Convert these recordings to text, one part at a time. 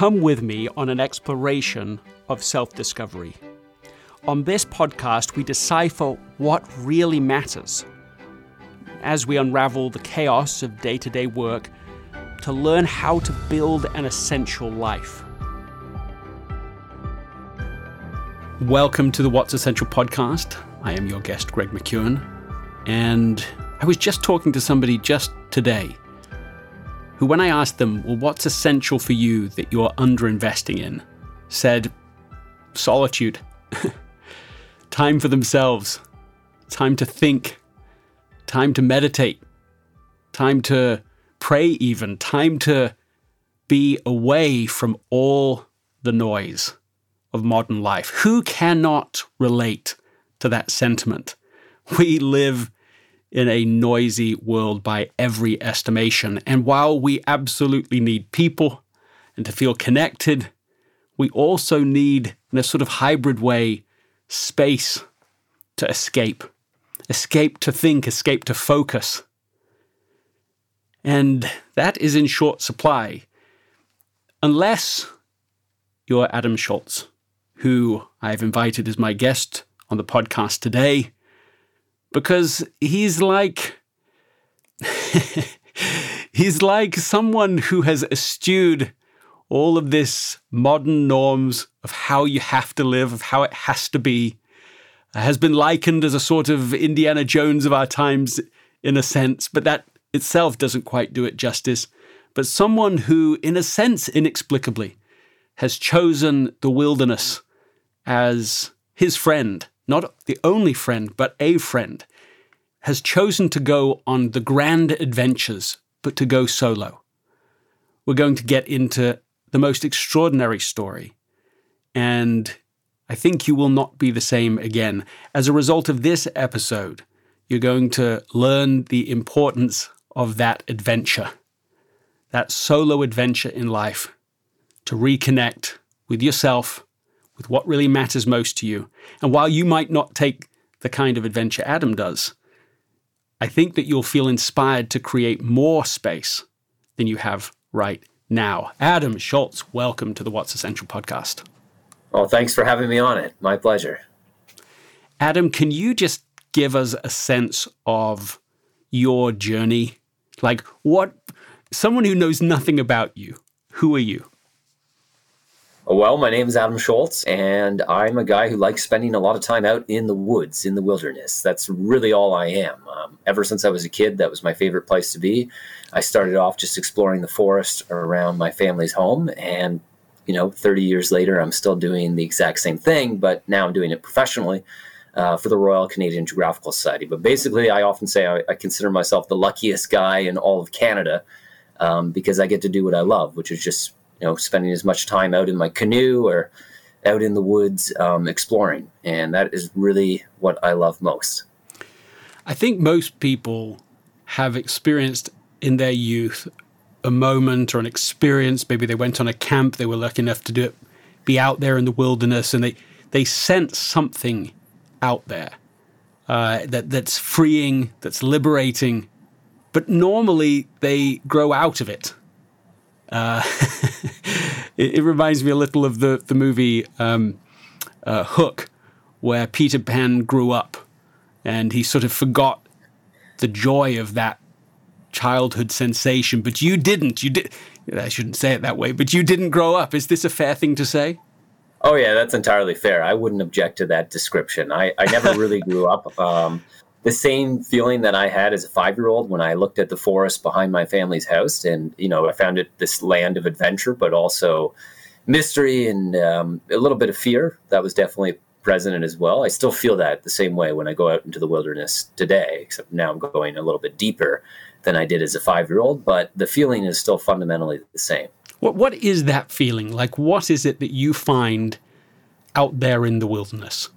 come with me on an exploration of self discovery. On this podcast, we decipher what really matters as we unravel the chaos of day to day work to learn how to build an essential life. Welcome to the What's Essential podcast. I am your guest, Greg McKeown, and I was just talking to somebody just today who, when I asked them, Well, what's essential for you that you're underinvesting in? said, Solitude. time for themselves. Time to think. Time to meditate. Time to pray, even. Time to be away from all the noise of modern life. Who cannot relate to that sentiment? We live in a noisy world by every estimation. And while we absolutely need people and to feel connected, we also need, in a sort of hybrid way, space to escape. Escape to think, escape to focus. And that is in short supply. Unless you're Adam Shoalts, who I've invited as my guest on the podcast today because he's like he's like someone who has eschewed all of this modern norms of how you have to live, of how it has to be, has been likened as a sort of Indiana Jones of our times in a sense, but that itself doesn't quite do it justice. But someone who, in a sense, inexplicably, has chosen the wilderness as his friend not the only friend, but a friend, has chosen to go on the grand adventures, but to go solo. We're going to get into the most extraordinary story. And I think you will not be the same again. As a result of this episode, you're going to learn the importance of that adventure, that solo adventure in life, to reconnect with yourself with what really matters most to you. And while you might not take the kind of adventure Adam does, I think that you'll feel inspired to create more space than you have right now. Adam Shoalts, welcome to the What's Essential podcast. Oh, thanks for having me on it. My pleasure. Adam, can you just give us a sense of your journey? Like, what, someone who knows nothing about you, who are you? Well, my name is Adam Shoalts, and I'm a guy who likes spending a lot of time out in the woods, in the wilderness. That's really all I am. Um, ever since I was a kid, that was my favorite place to be. I started off just exploring the forest around my family's home, and you know, 30 years later, I'm still doing the exact same thing, but now I'm doing it professionally. Uh, for the Royal Canadian Geographical Society. But basically, I often say I, I consider myself the luckiest guy in all of Canada um, because I get to do what I love, which is just you know, spending as much time out in my canoe or out in the woods um, exploring. And that is really what I love most. I think most people have experienced in their youth a moment or an experience. Maybe they went on a camp, they were lucky enough to do it, be out there in the wilderness, and they, they sense something out there uh, that, that's freeing, that's liberating. But normally they grow out of it uh, it, it, reminds me a little of the the movie um, uh, Hook, where Peter Pan grew up, and he sort of forgot the joy of that childhood sensation. But you didn't. You did. I shouldn't say it that way. But you didn't grow up. Is this a fair thing to say? Oh yeah, that's entirely fair. I wouldn't object to that description. I, I never really grew up. Um, the same feeling that I had as a five year old when I looked at the forest behind my family's house. And, you know, I found it this land of adventure, but also mystery and um, a little bit of fear. That was definitely present as well. I still feel that the same way when I go out into the wilderness today, except now I'm going a little bit deeper than I did as a five year old, but the feeling is still fundamentally the same. What, what is that feeling? Like, what is it that you find out there in the wilderness?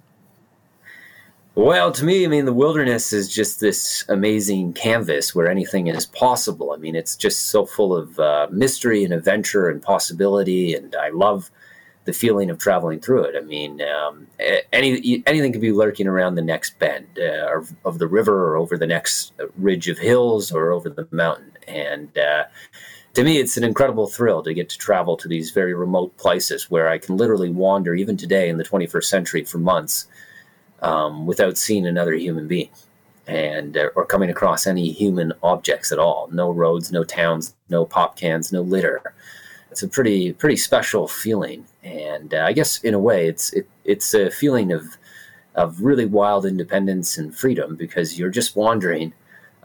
Well, to me, I mean, the wilderness is just this amazing canvas where anything is possible. I mean, it's just so full of uh, mystery and adventure and possibility, and I love the feeling of traveling through it. I mean, um, any anything could be lurking around the next bend uh, of, the river, or over the next ridge of hills, or over the mountain, and uh, to me, it's an incredible thrill to get to travel to these very remote places where I can literally wander, even today in the 21st century, for months um, without seeing another human being and uh, or coming across any human objects at all. No roads, no towns, no pop cans, no litter. It's a pretty pretty special feeling, and uh, I guess in a way, it's it, it's a feeling of of really wild independence and freedom because you're just wandering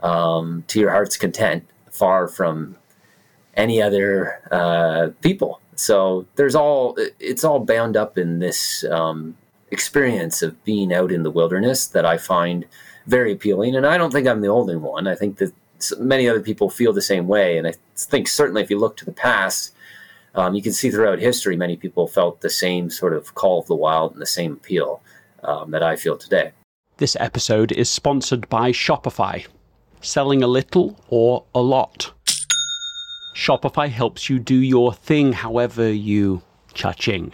um, to your heart's content, far from any other uh, people. So there's all it's all bound up in this um, experience of being out in the wilderness that I find very appealing. And I don't think I'm the only one. I think that many other people feel the same way. And I think certainly if you look to the past, um, you can see throughout history many people felt the same sort of call of the wild and the same appeal um, that I feel today. This episode is sponsored by Shopify. Selling a little or a lot. Shopify helps you do your thing however you cha-ching.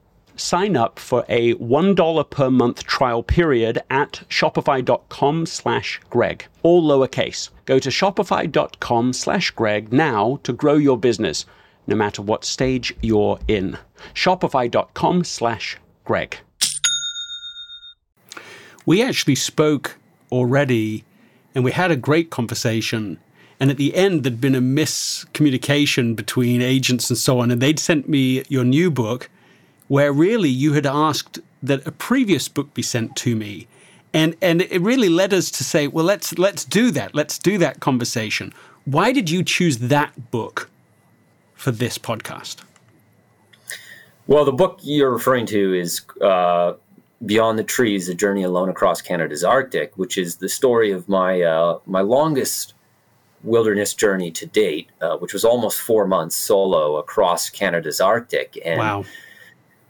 sign up for a $1 per month trial period at shopify.com slash greg all lowercase. Go to shopify.com slash greg now to grow your business no matter what stage you're in. shopify.com slash greg. We actually spoke already and we had a great conversation. And at the end there'd been a miscommunication between agents and so on. And they'd sent me your new book where really you had asked that a previous book be sent to me. And, and it really led us to say, well, let's, let's do that. Let's do that conversation. Why did you choose that book for this podcast? Well, the book you're referring to is uh, Beyond the Trees: A Journey Alone Across Canada's Arctic, which is the story of my uh, my longest wilderness journey to date, uh, which was almost four months solo across Canada's Arctic. And wow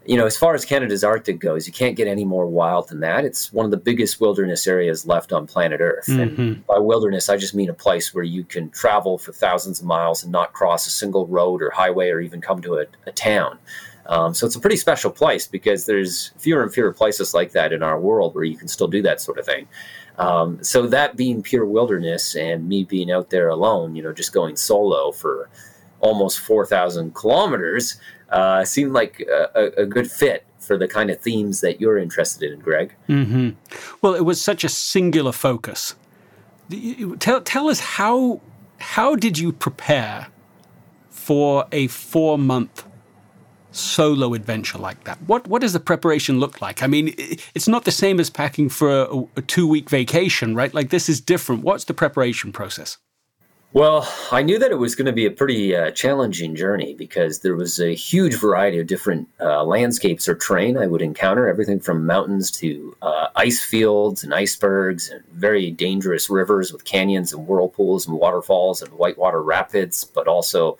you know, as far as Canada's Arctic goes, you can't get any more wild than that. It's one of the biggest wilderness areas left on planet Earth. Mm-hmm. And by wilderness, I just mean a place where you can travel for thousands of miles and not cross a single road or highway or even come to a, a town. Um, so it's a pretty special place because there's fewer and fewer places like that in our world where you can still do that sort of thing. Um, so that being pure wilderness and me being out there alone, you know, just going solo for almost 4,000 kilometers, uh, seemed like a, a, good fit for the kind of themes that you're interested in, Greg. Mm-hmm. Well, it was such a singular focus. Tell, tell us how how did you prepare for a four month solo adventure like that? What what does the preparation look like? I mean, it's not the same as packing for a, a two week vacation, right? Like this is different. What's the preparation process? Well, I knew that it was going to be a pretty uh, challenging journey because there was a huge variety of different uh, landscapes or terrain I would encounter, everything from mountains to uh, ice fields and icebergs and very dangerous rivers with canyons and whirlpools and waterfalls and whitewater rapids, but also,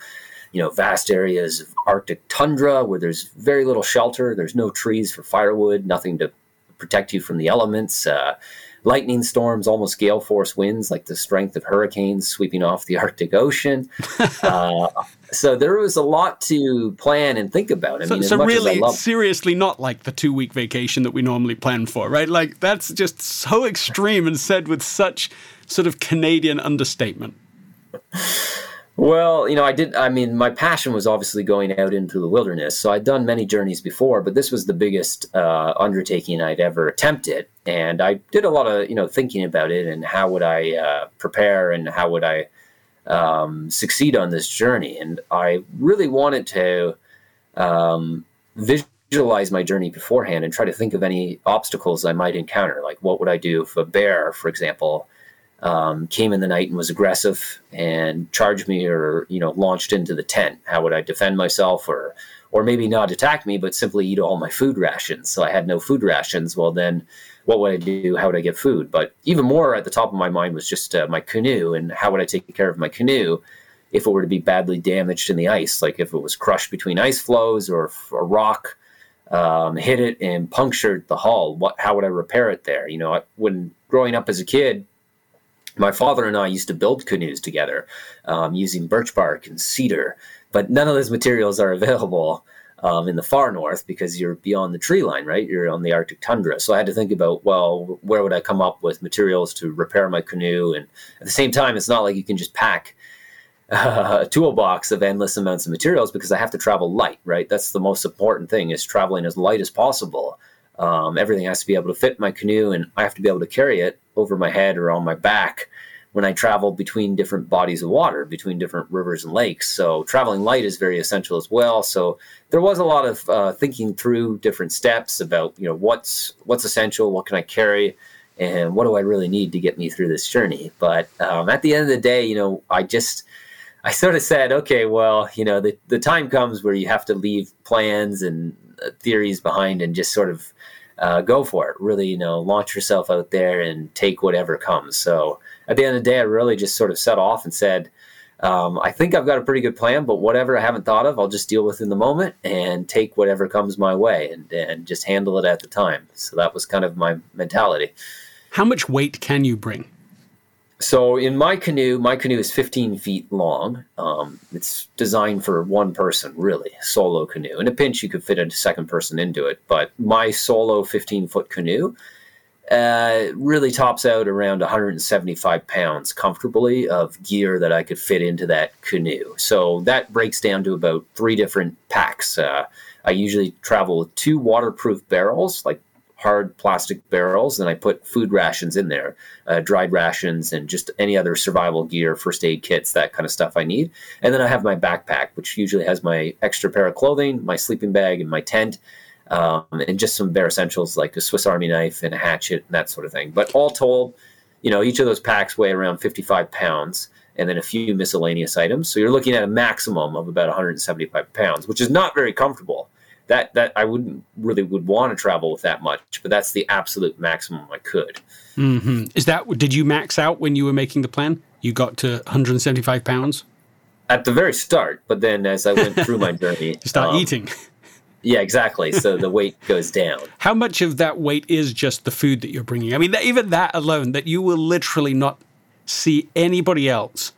you know, vast areas of Arctic tundra where there's very little shelter. There's no trees for firewood, nothing to protect you from the elements uh, lightning storms, almost gale force winds, like the strength of hurricanes sweeping off the Arctic Ocean. uh, so there was a lot to plan and think about. I so, mean, so really, love- seriously, not like the two week vacation that we normally plan for, right? Like that's just so extreme and said with such sort of Canadian understatement. Well, you know, I did. I mean, my passion was obviously going out into the wilderness. So I'd done many journeys before, but this was the biggest uh, undertaking I'd ever attempted. And I did a lot of, you know, thinking about it and how would I uh, prepare and how would I um, succeed on this journey. And I really wanted to um, visualize my journey beforehand and try to think of any obstacles I might encounter. Like, what would I do if a bear, for example, um, came in the night and was aggressive and charged me or you know launched into the tent. How would i defend myself or or maybe not attack me but simply eat all my food rations? So i had no food rations. Well then what would i do? How would i get food? But even more at the top of my mind was just uh, my canoe and how would i take care of my canoe if it were to be badly damaged in the ice? Like if it was crushed between ice floes or if a rock um, hit it and punctured the hull what how would i repair it there? You know when growing up as a kid my father and I used to build canoes together um, using birch bark and cedar, but none of those materials are available um, in the far north because you're beyond the tree line, right? You're on the Arctic tundra. So I had to think about, well, where would I come up with materials to repair my canoe? And at the same time, it's not like you can just pack a toolbox of endless amounts of materials because I have to travel light, right? That's the most important thing is traveling as light as possible. Um, everything has to be able to fit my canoe, and I have to be able to carry it over my head or on my back when I travel between different bodies of water, between different rivers and lakes. So traveling light is very essential as well. So there was a lot of uh, thinking through different steps about you know what's what's essential, what can I carry, and what do I really need to get me through this journey. But um, at the end of the day, you know, I just I sort of said, okay, well, you know, the the time comes where you have to leave plans and uh, theories behind and just sort of uh, go for it. Really, you know, launch yourself out there and take whatever comes. So at the end of the day, I really just sort of set off and said, um, I think I've got a pretty good plan, but whatever I haven't thought of, I'll just deal with in the moment and take whatever comes my way and, and just handle it at the time. So that was kind of my mentality. How much weight can you bring? So in my canoe, my canoe is 15 feet long. Um, it's designed for one person, really, solo canoe. In a pinch, you could fit a second person into it. But my solo 15 foot canoe uh, really tops out around 175 pounds comfortably of gear that I could fit into that canoe. So that breaks down to about three different packs. Uh, I usually travel with two waterproof barrels, like hard plastic barrels, and I put food rations in there, uh, dried rations, and just any other survival gear, first aid kits, that kind of stuff I need. And then I have my backpack, which usually has my extra pair of clothing, my sleeping bag, and my tent. Um, and just some bare essentials like a Swiss Army knife and a hatchet and that sort of thing. But all told, you know, each of those packs weigh around 55 pounds and then a few miscellaneous items. So you're looking at a maximum of about 175 pounds, which is not very comfortable that that I wouldn't really would want to travel with that much, but that's the absolute maximum I could. Mm-hmm. Is that did you max out when you were making the plan? You got to 175 pounds at the very start, but then as I went through my journey, you start um, eating. Yeah, exactly. So the weight goes down. How much of that weight is just the food that you're bringing? I mean, even that alone, that you will literally not see anybody else.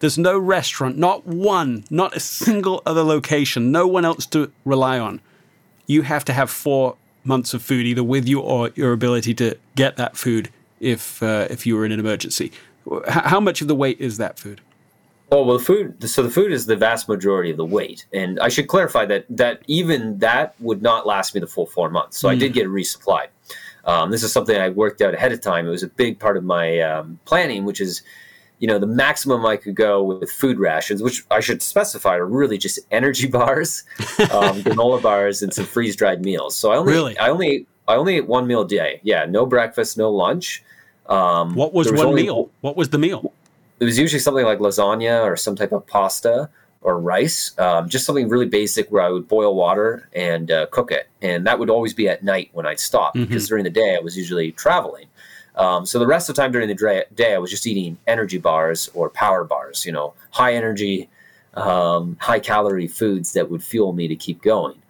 There's no restaurant, not one, not a single other location, no one else to rely on you have to have four months of food either with you or your ability to get that food if uh, if you were in an emergency. how much of the weight is that food? Oh well, the food. So the food is the vast majority of the weight, and I should clarify that that even that would not last me the full four months. So mm. I did hmm. get resupplied. Um, this is something I worked out ahead of time. It was a big part of my um, planning, which is you know, the maximum I could go with food rations, which I should specify are really just energy bars, um, granola bars, and some freeze dried meals. So I only, really? I only, I only ate one meal a day. Yeah, no breakfast, no lunch. Um, what was, was one only, meal? What was the meal? It was usually something like lasagna or some type of pasta or rice, um, just something really basic where I would boil water and uh, cook it. And that would always be at night when I'd stop mm-hmm. because during the day I was usually traveling. Um, so the rest of the time during the day, I was just eating energy bars or power bars, you know, high energy, um, high calorie foods that would fuel me to keep going.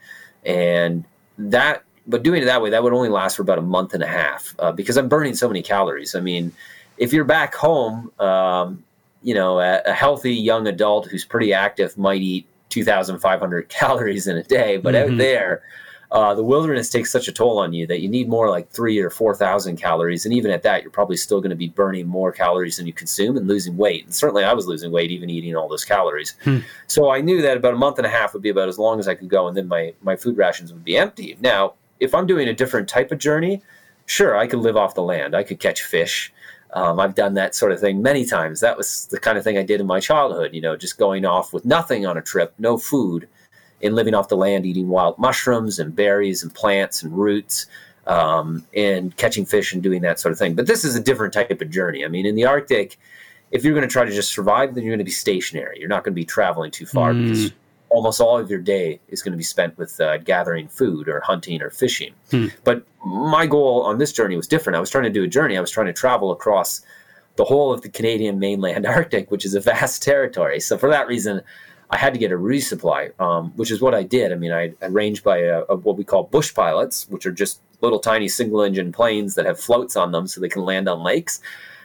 And that, but doing it that way, that would only last for about a month and a half uh, because I'm burning so many calories. I mean, if you're back home, um, you know, a, a, healthy young adult who's pretty active might eat 2,500 calories in a day, but mm-hmm. out there, uh, the wilderness takes such a toll on you that you need more like three or 4,000 calories. And even at that, you're probably still going to be burning more calories than you consume and losing weight. And certainly I was losing weight even eating all those calories. Hmm. So I knew that about a month and a half would be about as long as I could go. And then my, my food rations would be empty. Now, if I'm doing a different type of journey, sure, I could live off the land. I could catch fish. Um, I've done that sort of thing many times. That was the kind of thing I did in my childhood, you know, just going off with nothing on a trip, no food, and living off the land, eating wild mushrooms and berries and plants and roots, um, and catching fish and doing that sort of thing. But this is a different type of journey. I mean, in the Arctic, if you're going to try to just survive, then you're going to be stationary. You're not going to be traveling too far mm. because almost all of your day is going to be spent with uh, gathering food or hunting or fishing. Hmm. But my goal on this journey was different. I was trying to do a journey. I was trying to travel across the whole of the Canadian mainland Arctic, which is a vast territory. So for that reason, I had to get a resupply, um, which is what I did. I mean, I arranged by a, a, what we call bush pilots, which are just little tiny single engine planes that have floats on them so they can land on lakes.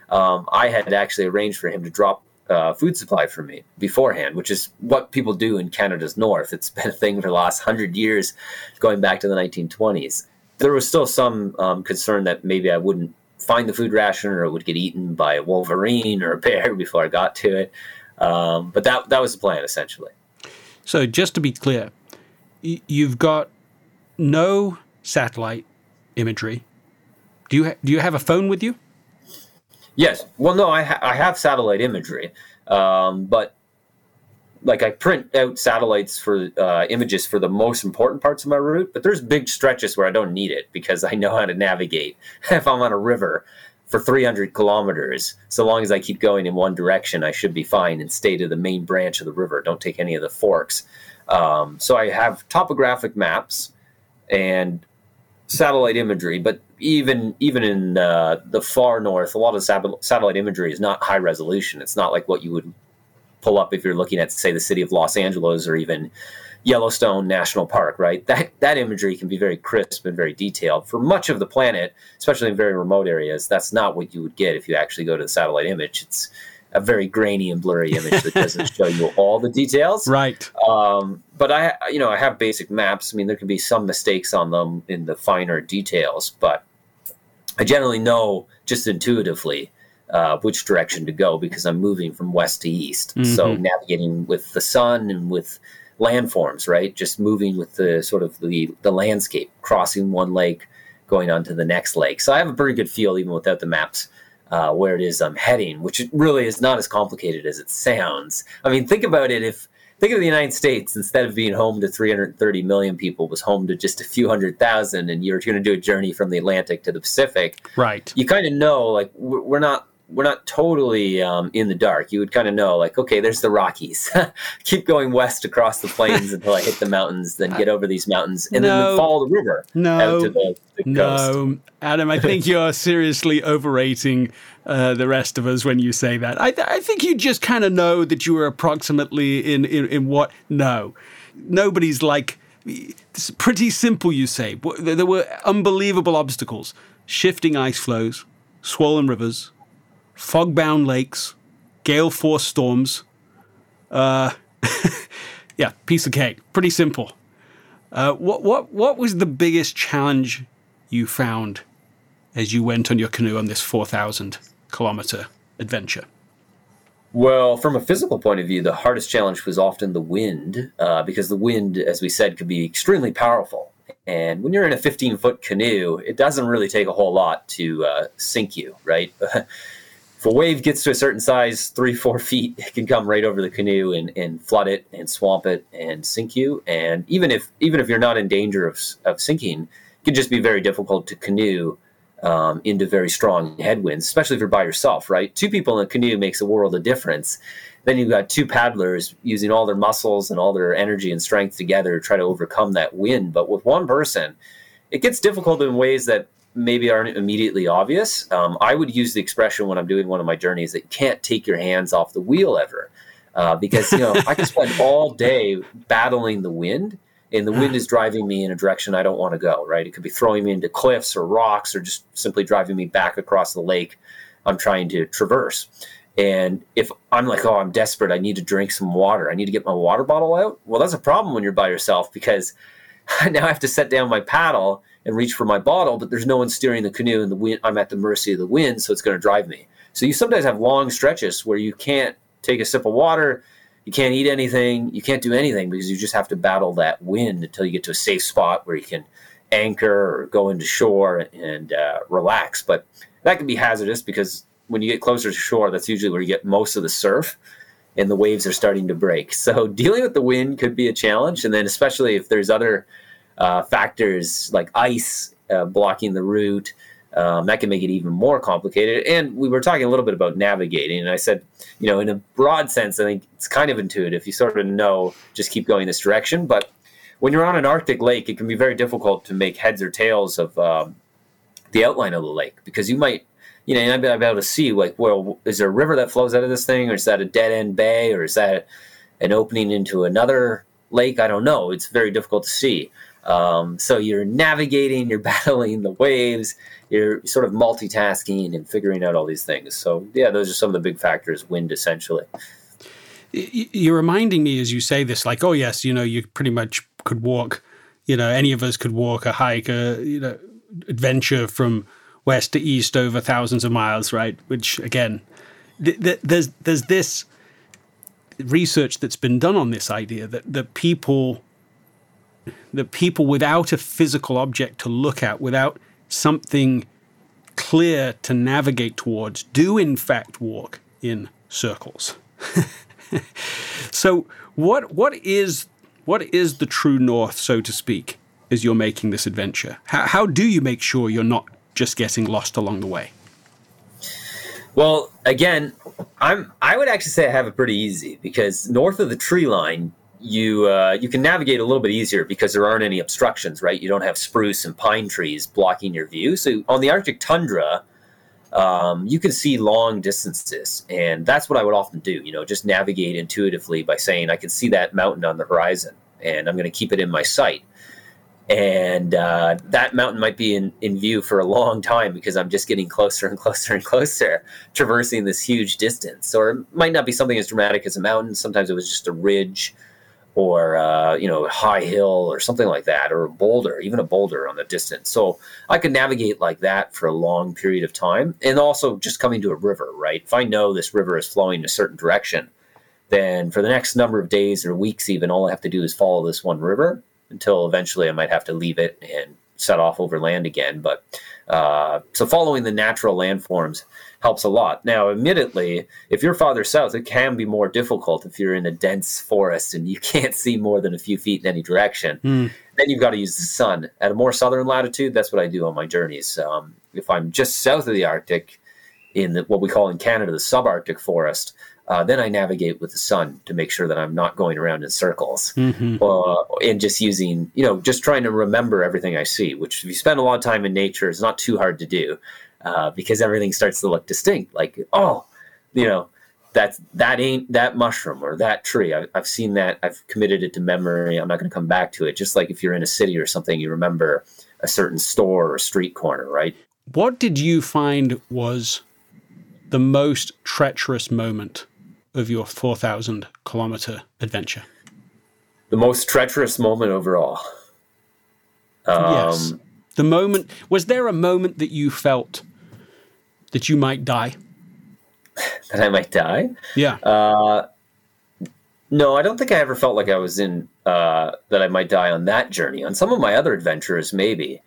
Um, I had actually arranged for him to drop uh, food supply for me beforehand, which is what people do in Canada's north. It's been a thing for the last hundred years, going back to the 1920s. There was still some um, concern that maybe I wouldn't find the food ration or it would get eaten by a wolverine or a bear before I got to it. Um, but that that was the plan essentially. So just to be clear, you've got no satellite imagery. Do you ha- do you have a phone with you? Yes. Well, no, I, ha- I have satellite imagery, um, but like I print out satellites for uh, images for the most important parts of my route. But there's big stretches where I don't need it because I know how to navigate. if I'm on a river for 300 kilometers, so long as I keep going in one direction, I should be fine and stay to the main branch of the river. Don't take any of the forks. Um, so I have topographic maps and satellite imagery, but even even in uh, the far north, a lot of satellite imagery is not high resolution. It's not like what you would pull up if you're looking at, say, the city of Los Angeles or even Yellowstone National Park. Right, that that imagery can be very crisp and very detailed. For much of the planet, especially in very remote areas, that's not what you would get if you actually go to the satellite image. It's a very grainy and blurry image that doesn't show you all the details. Right. Um, but I, you know, I have basic maps. I mean, there can be some mistakes on them in the finer details, but I generally know just intuitively uh, which direction to go because I'm moving from west to east. Mm-hmm. So navigating with the sun and with landforms, right? Just moving with the sort of the the landscape, crossing one lake, going on to the next lake. So I have a pretty good feel even without the maps uh, where it is I'm heading, which really is not as complicated as it sounds. I mean, think about it. If think of the United States instead of being home to 330 million people, was home to just a few hundred thousand, and you're going to do a journey from the Atlantic to the Pacific. Right. You kind of know, like we're not we're not totally um, in the dark. You would kind of know, like, okay, there's the Rockies. Keep going west across the plains until I hit the mountains, then get over these mountains, and no, then follow the river no, out to the, the no. Adam, I think you're seriously overrating uh, the rest of us when you say that. I, th- I think you just kind of know that you are approximately in, in, in what. No, nobody's like. It's pretty simple, you say. There were unbelievable obstacles shifting ice floes, swollen rivers, fog bound lakes, gale force storms. Uh, yeah, piece of cake. Pretty simple. Uh, what, what, what was the biggest challenge you found as you went on your canoe on this 4,000 kilometer adventure? Well, from a physical point of view, the hardest challenge was often the wind, uh, because the wind, as we said, could be extremely powerful. And when you're in a 15 foot canoe, it doesn't really take a whole lot to uh, sink you, right? if a wave gets to a certain size, three, four feet, it can come right over the canoe and, and flood it and swamp it and sink you. And even if even if you're not in danger of, of sinking, it can just be very difficult to canoe um, into very strong headwinds, especially if you're by yourself, right? Two people in a canoe makes a world of difference. Then you've got two paddlers using all their muscles and all their energy and strength together to try to overcome that wind. But with one person, it gets difficult in ways that maybe aren't immediately obvious. Um, I would use the expression when I'm doing one of my journeys that you can't take your hands off the wheel ever. Uh, because you know I can spend all day battling the wind, and the wind is driving me in a direction I don't want to go. Right? It could be throwing me into cliffs or rocks, or just simply driving me back across the lake I'm trying to traverse. And if I'm like, oh, I'm desperate, I need to drink some water. I need to get my water bottle out. Well, that's a problem when you're by yourself because now I have to set down my paddle and reach for my bottle, but there's no one steering the canoe and the wind. I'm at the mercy of the wind, so it's going to drive me. So you sometimes have long stretches where you can't take a sip of water, you can't eat anything, you can't do anything because you just have to battle that wind until you get to a safe spot where you can anchor or go into shore and uh, relax. But that can be hazardous because when you get closer to shore, that's usually where you get most of the surf and the waves are starting to break. So dealing with the wind could be a challenge. And then, especially if there's other uh, factors like ice uh, blocking the route, um, that can make it even more complicated. And we were talking a little bit about navigating, and I said, you know, in a broad sense, I think it's kind of intuitive. You sort of know, just keep going this direction. But when you're on an Arctic lake, it can be very difficult to make heads or tails of um, the outline of the lake because you might, you know, you might be able to see like, well, is there a river that flows out of this thing, or is that a dead end bay, or is that an opening into another lake? I don't know. It's very difficult to see. Um, so you're navigating, you're battling the waves, you're sort of multitasking and figuring out all these things. So yeah, those are some of the big factors. Wind, essentially. You're reminding me as you say this, like, oh yes, you know, you pretty much could walk. You know, any of us could walk a hike, a you know, adventure from west to east over thousands of miles, right? Which again, th- th- there's there's this research that's been done on this idea that that people that people without a physical object to look at, without something clear to navigate towards, do in fact walk in circles. so, what what is what is the true north, so to speak, as you're making this adventure? How, how do you make sure you're not just getting lost along the way? Well, again, I'm I would actually say I have it pretty easy because north of the tree line, you uh, you can navigate a little bit easier because there aren't any obstructions, right? You don't have spruce and pine trees blocking your view. So on the Arctic tundra, um, you can see long distances, and that's what I would often do. You know, just navigate intuitively by saying I can see that mountain on the horizon, and I'm going to keep it in my sight. And uh, that mountain might be in, in view for a long time because I'm just getting closer and closer and closer, traversing this huge distance. Or it might not be something as dramatic as a mountain. Sometimes it was just a ridge or uh, you know a high hill or something like that or a boulder even a boulder on the distance. So i could navigate like that for a long period of time. And also just coming to a river right? If i know this river is flowing in a certain direction then for the next number of days or weeks even all i have to do is follow this one river until eventually i might have to leave it and set off over land again. But uh, so following the natural landforms helps a lot. Now, admittedly, if you're farther south, it can be more difficult if you're in a dense forest and you can't see more than a few feet in any direction. Mm. Then you've got to use the sun. At a more southern latitude, that's what I do on my journeys. Um, if I'm just south of the Arctic, in the, what we call in Canada the subarctic forest, uh, then I navigate with the sun to make sure that I'm not going around in circles mm-hmm. uh, and just using, you know, just trying to remember everything I see, which if you spend a lot of time in nature, is not too hard to do uh, because everything starts to look distinct. Like, oh, you know, that's that ain't that mushroom or that tree. I, have seen that. I've committed it to memory. I'm not going to come back to it. Just like if you're in a city or something, you remember a certain store or street corner, right? What did you find was the most treacherous moment of your 4,000 kilometer adventure? The most treacherous moment overall. Um, yes. The moment, was there a moment that you felt that you might die? that I might die? Yeah. Uh, no, I don't think I ever felt like I was in uh, that I might die on that journey. On some of my other adventures, maybe.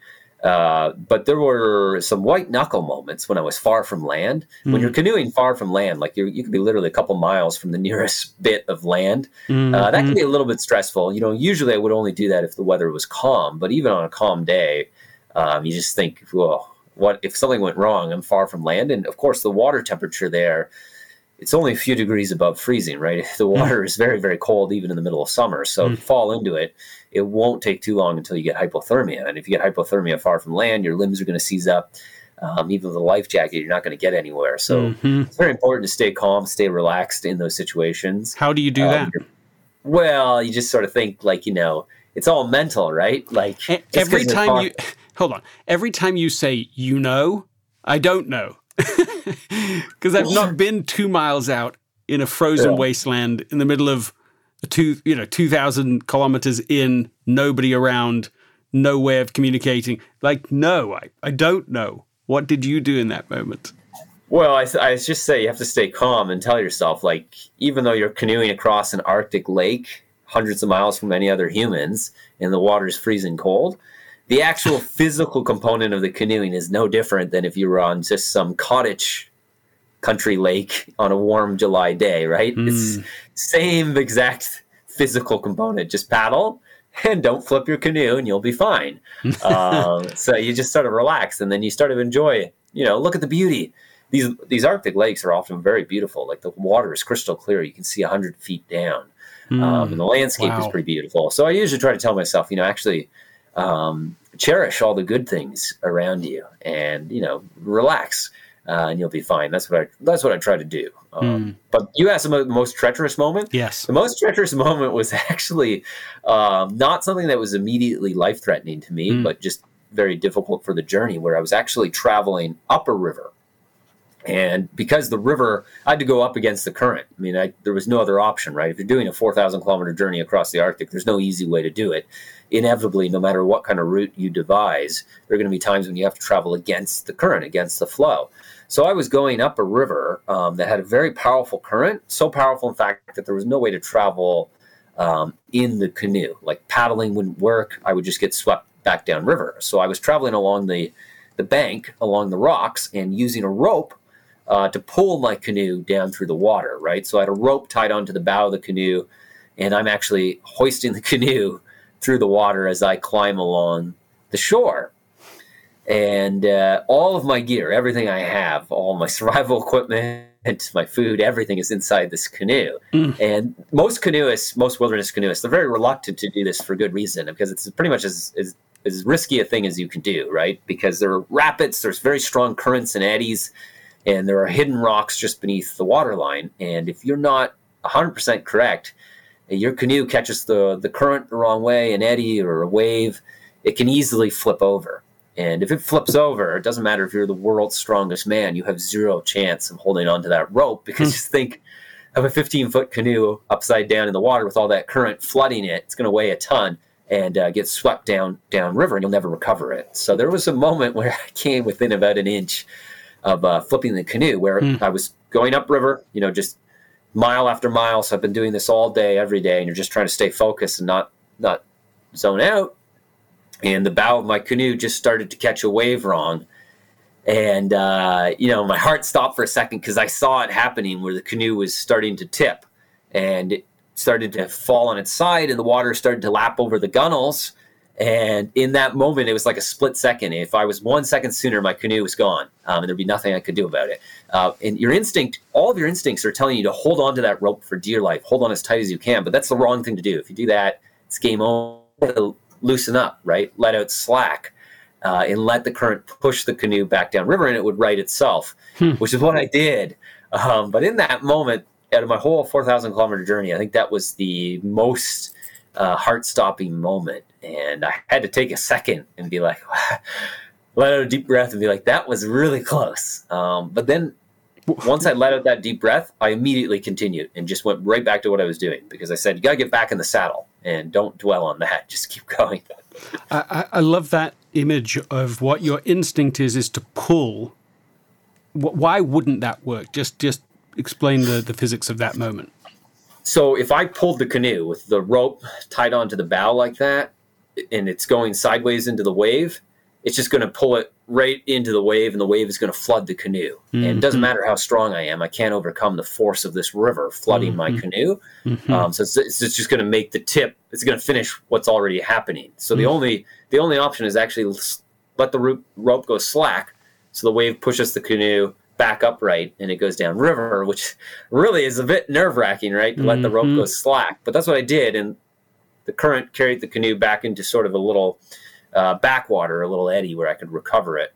Uh, but there were some white knuckle moments when I was far from land. Mm. When you're hmm. canoeing far from land, like you could be literally a couple miles from the nearest bit of land, mm-hmm. uh, that can hmm. be a little bit stressful. You know, usually I would only do that if the weather was calm. But even on a calm day, um, you just think, well, what if something went wrong? I'm far from land, and of course the water temperature there. It's only a few degrees above freezing, right? The hmm. water is very, very cold even in the middle of summer. So mm. if you fall into it, it won't take too long until you get hypothermia. And if you get hypothermia far from land, your limbs are going to seize up. Um, even with a life jacket, you're not going to get anywhere. So mm-hmm. it's very important to stay calm, stay relaxed in those situations. How do you do um, that? Well, you just sort of think like you know, it's all mental, right? Like every time you hold on. Every time you say you know, I don't know. Because I've not been two miles out in a frozen yeah. wasteland in the middle of two, you know, 2,000 kilometers in, nobody around, no way of communicating. Like, no, I, I don't know. What did you do in that moment? Well, I, I just say you have to stay calm and tell yourself, like, even though you're canoeing across an Arctic lake, hundreds of miles from any other humans, and the water's freezing cold, the actual physical component of the canoeing is no different than if you were on just some cottage country lake on a warm July day, right? Mm. It's same exact physical component. Just paddle and don't flip your canoe, and you'll be fine. um, so you just sort of relax, and then you start to enjoy. You know, look at the beauty. These these Arctic lakes are often very beautiful. Like the water is crystal clear; you can see hundred feet down, mm. um, and the landscape wow. is pretty beautiful. So I usually try to tell myself, you know, actually. Um, cherish all the good things around you and you know relax uh, and you'll be fine. That's what I that's what I try to do. Um, mm. But you asked about the most treacherous moment. Yes, the most treacherous moment was actually um, not something that was immediately life threatening to me, mm. but just very difficult for the journey. Where I was actually traveling up a river, and because the river, I had to go up against the current. I mean, I, there was no other option, right? If you're doing a four thousand kilometer journey across the Arctic, there's no easy way to do it. Inevitably, no matter what kind of route you devise, there are going to be times when you have to travel against the current, against the flow. So I was going up a river um, that had a very powerful current, so powerful, in fact, that there was no way to travel um, in the canoe. Like paddling wouldn't work. I would just get swept back down river. So I was traveling along the, the bank, along the rocks, and using a rope uh, to pull my canoe down through the water, right? So I had a rope tied onto the bow of the canoe, and I'm actually hoisting the canoe through the water as I climb along the shore and uh, all of my gear, everything I have, all my survival equipment, my food, everything is inside this canoe. Mm. And most canoeists, most wilderness canoeists, they're very reluctant to do this for good reason because it's pretty much as, as, as risky a thing as you can do, right? Because there are rapids, there's very strong currents and eddies, and there are hidden rocks just beneath the waterline. And if you're not 100% correct, your canoe catches the, the current the wrong way, an eddy or a wave, it can easily flip over. And if it flips over, it doesn't matter if you're the world's strongest man, you have zero chance of holding onto that rope because hmm. just think of a 15 foot canoe upside down in the water with all that current flooding it. It's going to weigh a ton and uh, get swept down down river, and you'll never recover it. So there was a moment where I came within about an inch of uh, flipping the canoe, where mm. I was going upriver, you know, just mile after mile. So I've been doing this all day, every day, and you're just trying to stay focused and not not zone out and the bow of my canoe just started to catch a wave wrong. And, uh, you know, my heart stopped for a second because I saw it happening where the canoe was starting to tip and it started to fall on its side and the water started to lap over the gunnels. And in that moment, it was like a split second. If I was one second sooner, my canoe was gone, um, and there'd be nothing I could do about it. Uh, and your instinct, all of your instincts are telling you to hold on to that rope for dear life, hold on as tight as you can. But that's the wrong thing to do. If you do that, it's game over loosen up, right? Let out slack. Uh, and let the current push the canoe back downriver, and it would right itself, hmm. which is what I did. Um, but in that moment, out of my whole 4,000 kilometer journey, I think that was the most uh, heart stopping moment. And I had to take a second and be like, let out a deep breath and be like, that was really close. Um, but then once I let out that deep breath, I immediately continued and just went right back to what I was doing because I said, you got to get back in the saddle and don't dwell on that. Just keep going. I, I love that image of what your instinct is, is to pull. Why wouldn't that work? Just, just explain the, the physics of that moment. So if I pulled the canoe with the rope tied onto the bow like that, and it's going sideways into the wave, it's just going to pull it right into the wave and the wave is going to flood the canoe. Mm-hmm. And it doesn't mm-hmm. matter how strong I am, I can't overcome the force of this river flooding mm-hmm. my canoe. Mm-hmm. Um, so it's, it's, just going to make the tip, it's going to finish what's already happening. So the mm-hmm. only the only option is actually let the rope, rope go slack so the wave pushes the canoe back upright and it goes down river, which really is a bit nerve wracking, right? To let the rope go mm-hmm. slack. But that's what I did. And the current carried the canoe back into sort of a little uh, backwater, a little eddy where I could recover it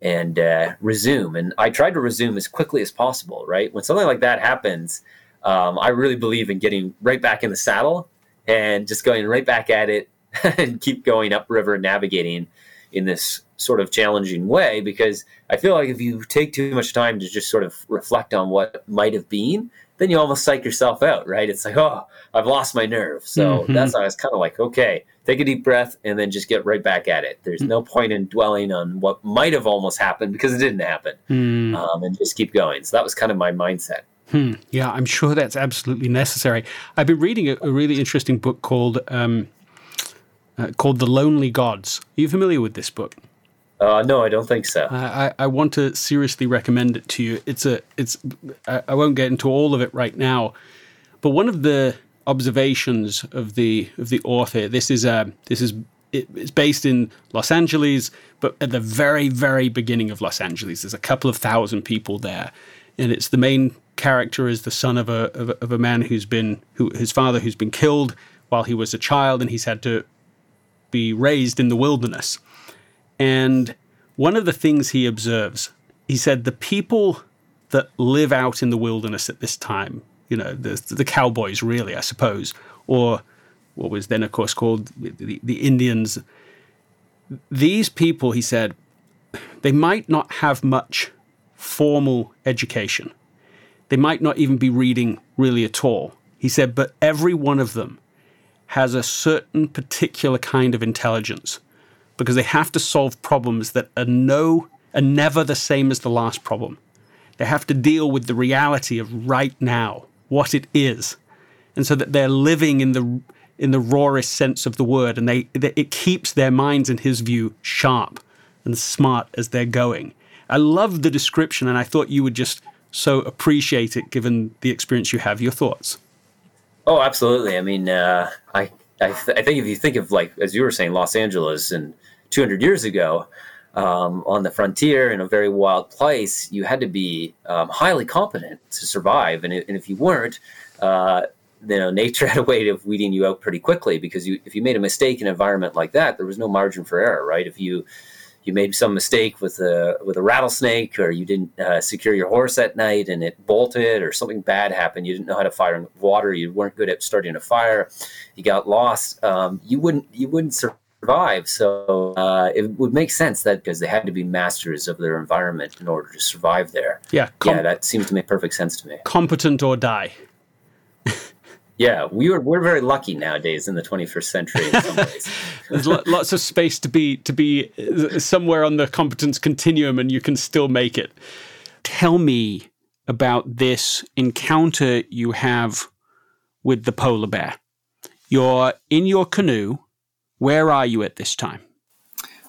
and uh, resume. And I tried to resume as quickly as possible, right? When something like that happens, um, I really believe in getting right back in the saddle and just going right back at it and keep going upriver, navigating. In this sort of challenging way because I feel like if you take too much time to just sort of reflect on what might have been, then you almost psych yourself out, right? It's like, oh, I've lost my nerve. So mm-hmm. that's why I was kind of like, okay, take a deep breath and then just get right back at it. There's mm-hmm. no point in dwelling on what might have almost happened because it didn't happen, mm. um, and just keep going. So that was kind of my mindset. Hmm. Yeah, I'm sure that's absolutely necessary. I've been reading a, a really interesting book called um, uh, called The Lonely Gods. Are you familiar with this book? Uh, no, I don't think so. I, I want to seriously recommend it to you. It's a it's I, I won't get into all of it right now, but one of the observations of the of the author. This is uh, this is it, it's based in Los Angeles, but at the very very beginning of Los Angeles, there's a couple of thousand people there, and it's the main character is the son of a of a, of a man who's been who his father who's been killed while he was a child, and he's had to be raised in the wilderness. And one of the things he observes, he said, the people that live out in the wilderness at this time, you know, the, the cowboys, really, I suppose, or what was then, of course, called the, the Indians. These people, he said, they might not have much formal education. They might not even be reading really at all. He said, but every one of them has a certain particular kind of intelligence because they have to solve problems that are no are never the same as the last problem. They have to deal with the reality of right now, what it is, and so that they're living in the in the rawest sense of the word, and they, they it keeps their minds, in his view, sharp and smart as they're going. I love the description, and I thought you would just so appreciate it given the experience you have. Your thoughts? Oh, absolutely. I mean, uh, I I, th- I, think if you think of like as you were saying, Los Angeles and 200 years ago um, on the frontier in a very wild place, you had to be um, highly competent to survive, and, and if you weren't, uh, you know, nature had a way of weeding you out pretty quickly because you, if you made a mistake in an environment like that, there was no margin for error, right? If you you made some mistake with a with a rattlesnake, or you didn't uh, secure your horse at night and it bolted, or something bad happened. You didn't know how to fire in water. You weren't good at starting a fire. You got lost. Um, you wouldn't you wouldn't survive. So uh, it would make sense that because they had to be masters of their environment in order to survive there. Yeah, com- yeah, that seems to make perfect sense to me. Competent or die. Yeah, we were we're very lucky nowadays in the 21st century. In some ways. There's lots of space to be to be uh, somewhere on the competence continuum, and you can still make it. Tell me about this encounter you have with the polar bear. You're in your canoe. Where are you at this time?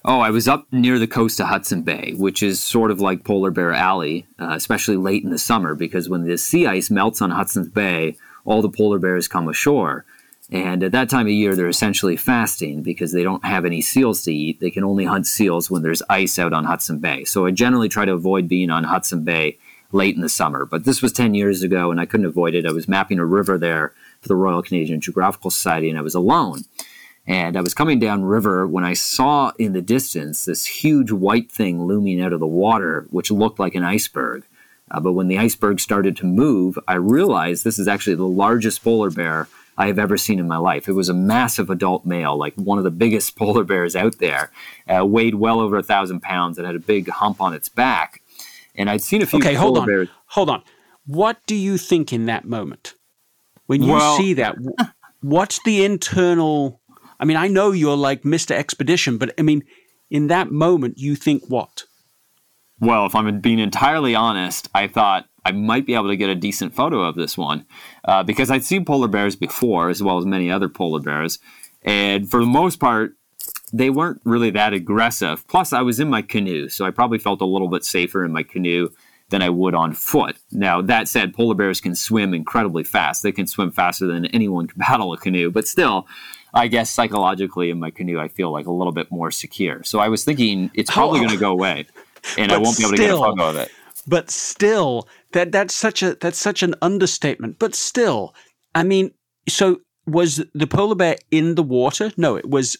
Oh, I was up near the coast of Hudson Bay, which is sort of like Polar Bear Alley, uh, especially late in the summer, because when the sea ice melts on Hudson's Bay, all the polar bears come ashore. And at that time of year, they're essentially fasting because they don't have any seals to eat. They can only hunt seals when there's ice out on Hudson Bay. So I generally try to avoid being on Hudson Bay late in the summer. But this was 10 years ago, and I couldn't avoid it. I was mapping a river there for the Royal Canadian Geographical Society, and I was alone. And I was coming down river when I saw in the distance this huge white thing looming out of the water, which looked like an iceberg. Uh, but when the iceberg started to move, I realized this is actually the largest polar bear I have ever seen in my life. It was a massive adult male, like one of the biggest polar bears out there, uh, weighed well over a thousand pounds and had a big hump on its back. And I'd seen a few okay, hold on. bears. Hold on. What do you think in that moment? When you well, see that, what's the internal? I mean, I know you're like Mr. Expedition, but I mean, in that moment, you think what? Well, if I'm being entirely honest, I thought I might be able to get a decent photo of this one uh, because I'd seen polar bears before, as well as many other polar bears, and for the most part, they weren't really that aggressive. Plus, I was in my canoe, so I probably felt a little bit safer in my canoe than I would on foot. Now, that said, polar bears can swim incredibly fast. They can swim faster than anyone can paddle a canoe, but still, I guess psychologically in my canoe, I feel like a little bit more secure. So I was thinking it's probably going to go away and I won't be able to get a photo of it. But still, that that's such a that's such an understatement. But still, I mean, so was the polar bear in the water? No, it was.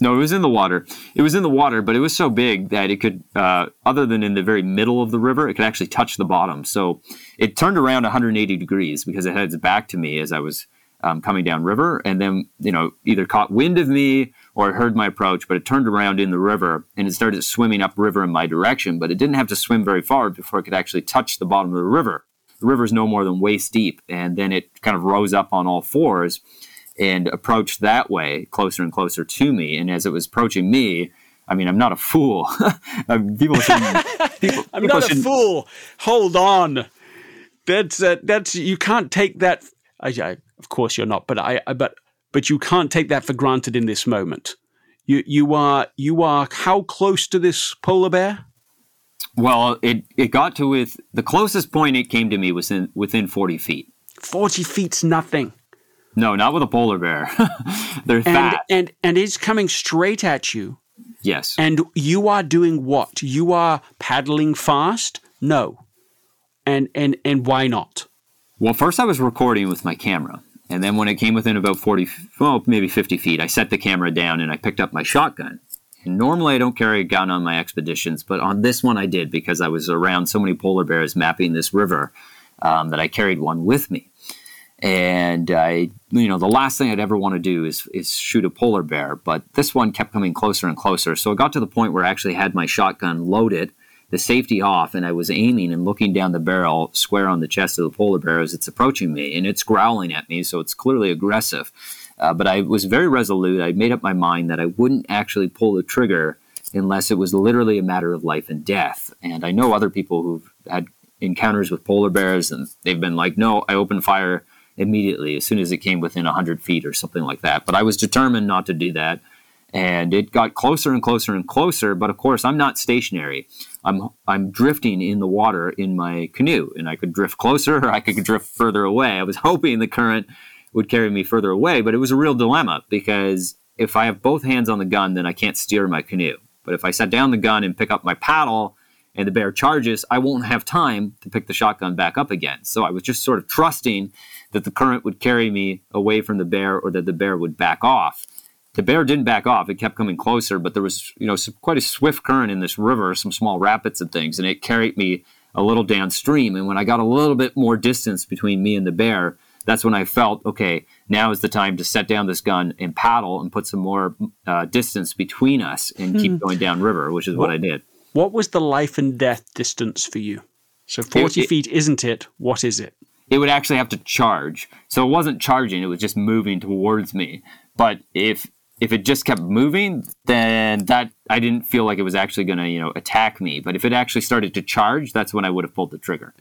No, it was in the water. It was in the water, but it was so big that it could, uh, other than in the very middle of the river, it could actually touch the bottom. So it turned around 180 degrees because it had its back to me as I was um, coming down river, and then you know either caught wind of me or heard my approach, but it turned around in the river and it started swimming up river in my direction. But it didn't have to swim very far before it could actually touch the bottom of the river. The river is no more than waist deep, and then it kind of rose up on all fours and approached that way, closer and closer to me. And as it was approaching me, I mean, I'm not a fool. people shouldn't. People, I'm people not shouldn't. a fool. Hold on. That's uh, that's you can't take that. I, I, of course you're not, but I, I but but you can't take that for granted in this moment. You you are you are how close to this polar bear? Well, it it got to with the closest point it came to me was in within forty feet. Forty feet's nothing. No, not with a polar bear. They're and, fat. And and it's coming straight at you. Yes. And you are doing what? You are paddling fast? No. And and and why not? Well, first I was recording with my camera. And then when it came within about 40, well, maybe 50 feet, I set the camera down and I picked up my shotgun. And normally I don't carry a gun on my expeditions, but on this one I did because I was around so many polar bears mapping this river um, that I carried one with me. And I, you know, the last thing I'd ever want to do is, is shoot a polar bear, but this one kept coming closer and closer. So it got to the point where I actually had my shotgun loaded the safety off and I was aiming and looking down the barrel square on the chest of the polar bear as it's approaching me and it's growling at me, so it's clearly aggressive. Uh, but I was very resolute. I made up my mind that I wouldn't actually pull the trigger unless it was literally a matter of life and death. And I know other people who've had encounters with polar bears and they've been like, no, I opened fire immediately as soon as it came within 100 feet or something like that. But I was determined not to do that and it got closer and closer and closer. But of course, I'm not stationary. I'm I'm drifting in the water in my canoe, and I could drift closer or I could drift further away. I was hoping the current would carry me further away, but it was a real dilemma because if I have both hands on the gun, then I can't steer my canoe. But if I set down the gun and pick up my paddle and the bear charges, I won't have time to pick the shotgun back up again. So I was just sort of trusting that the current would carry me away from the bear or that the bear would back off. The bear didn't back off. It kept coming closer, but there was, you know, quite a swift current in this river, some small rapids and things, and it carried me a little downstream. And when I got a little bit more distance between me and the bear, that's when I felt, okay, now is the time to set down this gun and paddle and put some more uh, distance between us and hmm. keep going downriver, which is what, what, I did. What was the life and death distance for you? So 40 it, it, feet isn't it? What is it? It would actually have to charge. So it wasn't charging, it was just moving towards me. But if if it just kept moving, then that I didn't feel like it was actually going to, you know, attack me. But if it actually started to charge, that's when I would have pulled the trigger.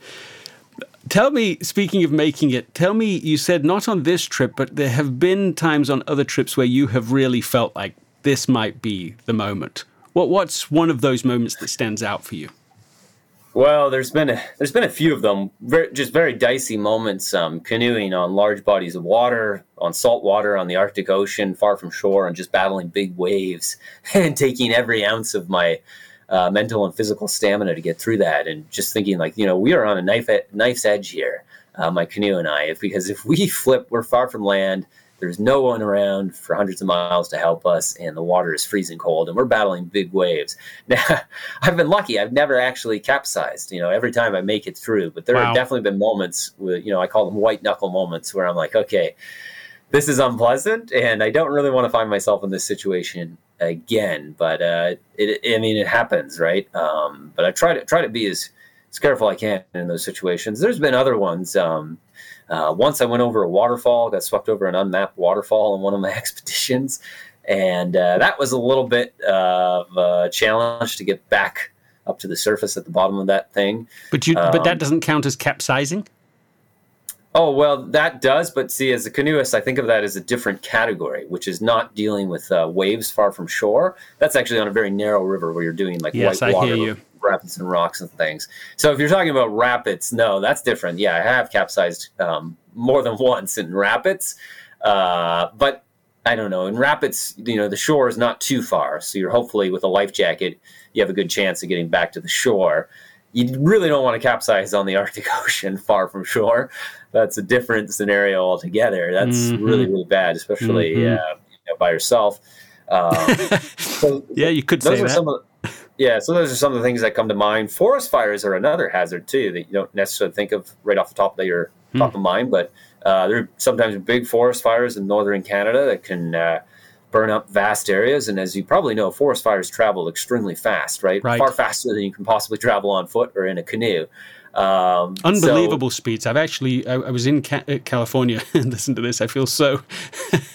Tell me, speaking of making it, tell me, you said not on this trip, but there have been times on other trips where you have really felt like this might be the moment. What, what's one of those moments that stands out for you? Well, there's been a, there's been a few of them, very, just very dicey moments. Um, canoeing on large bodies of water, on salt water, on the Arctic Ocean, far from shore, and just battling big waves, and taking every ounce of my uh, mental and physical stamina to get through that, and just thinking like, you know, we are on a knife knife's edge here, uh, my canoe and I, if, because if we flip, we're far from land there's no one around for hundreds of miles to help us, and the water is freezing cold, and we're battling big waves. Now, I've been lucky; I've never actually capsized. You know, every time I make it through, but there wow. have definitely been moments with, you know, I call them white knuckle moments, where I'm like, okay, this is unpleasant, and I don't really want to find myself in this situation again. But uh, it, I mean, it happens, right? Um, but I try to try to be as as careful I can in those situations. There's been other ones. Um, uh, once I went over a waterfall, got swept over an unmapped waterfall on one of my expeditions, and uh, that was a little bit of a challenge to get back up to the surface at the bottom of that thing. But you, um, but that um, doesn't count as capsizing. Oh well, that does. But see, as a canoeist, I think of that as a different category, which is not dealing with uh, waves far from shore. That's actually on a very narrow river where you're doing like yes, white water rapids and rocks and things. So if you're talking about rapids, no, that's different. Yeah, I have capsized um, more than once in rapids, uh, but I don't know. In rapids, you know, the shore is not too far, so you're hopefully with a life jacket, you have a good chance of getting back to the shore. You really don't want to capsize on the Arctic Ocean far from shore. That's a different scenario altogether. That's mm-hmm. really, really bad, especially mm-hmm. uh, you know, by yourself. Um, so yeah, you could say that. Yeah, so those are some of the things that come to mind. Forest fires are another hazard too that you don't necessarily think of right off the top of your mm. top of mind, but uh, there are sometimes big forest fires in northern Canada that can uh, burn up vast areas. And as you probably know, forest fires travel extremely fast, right? right. Far faster than you can possibly travel on foot or in a canoe. Um, Unbelievable so, speeds. I've actually, I, I was in Ca- uh, California and listen to this. I feel so,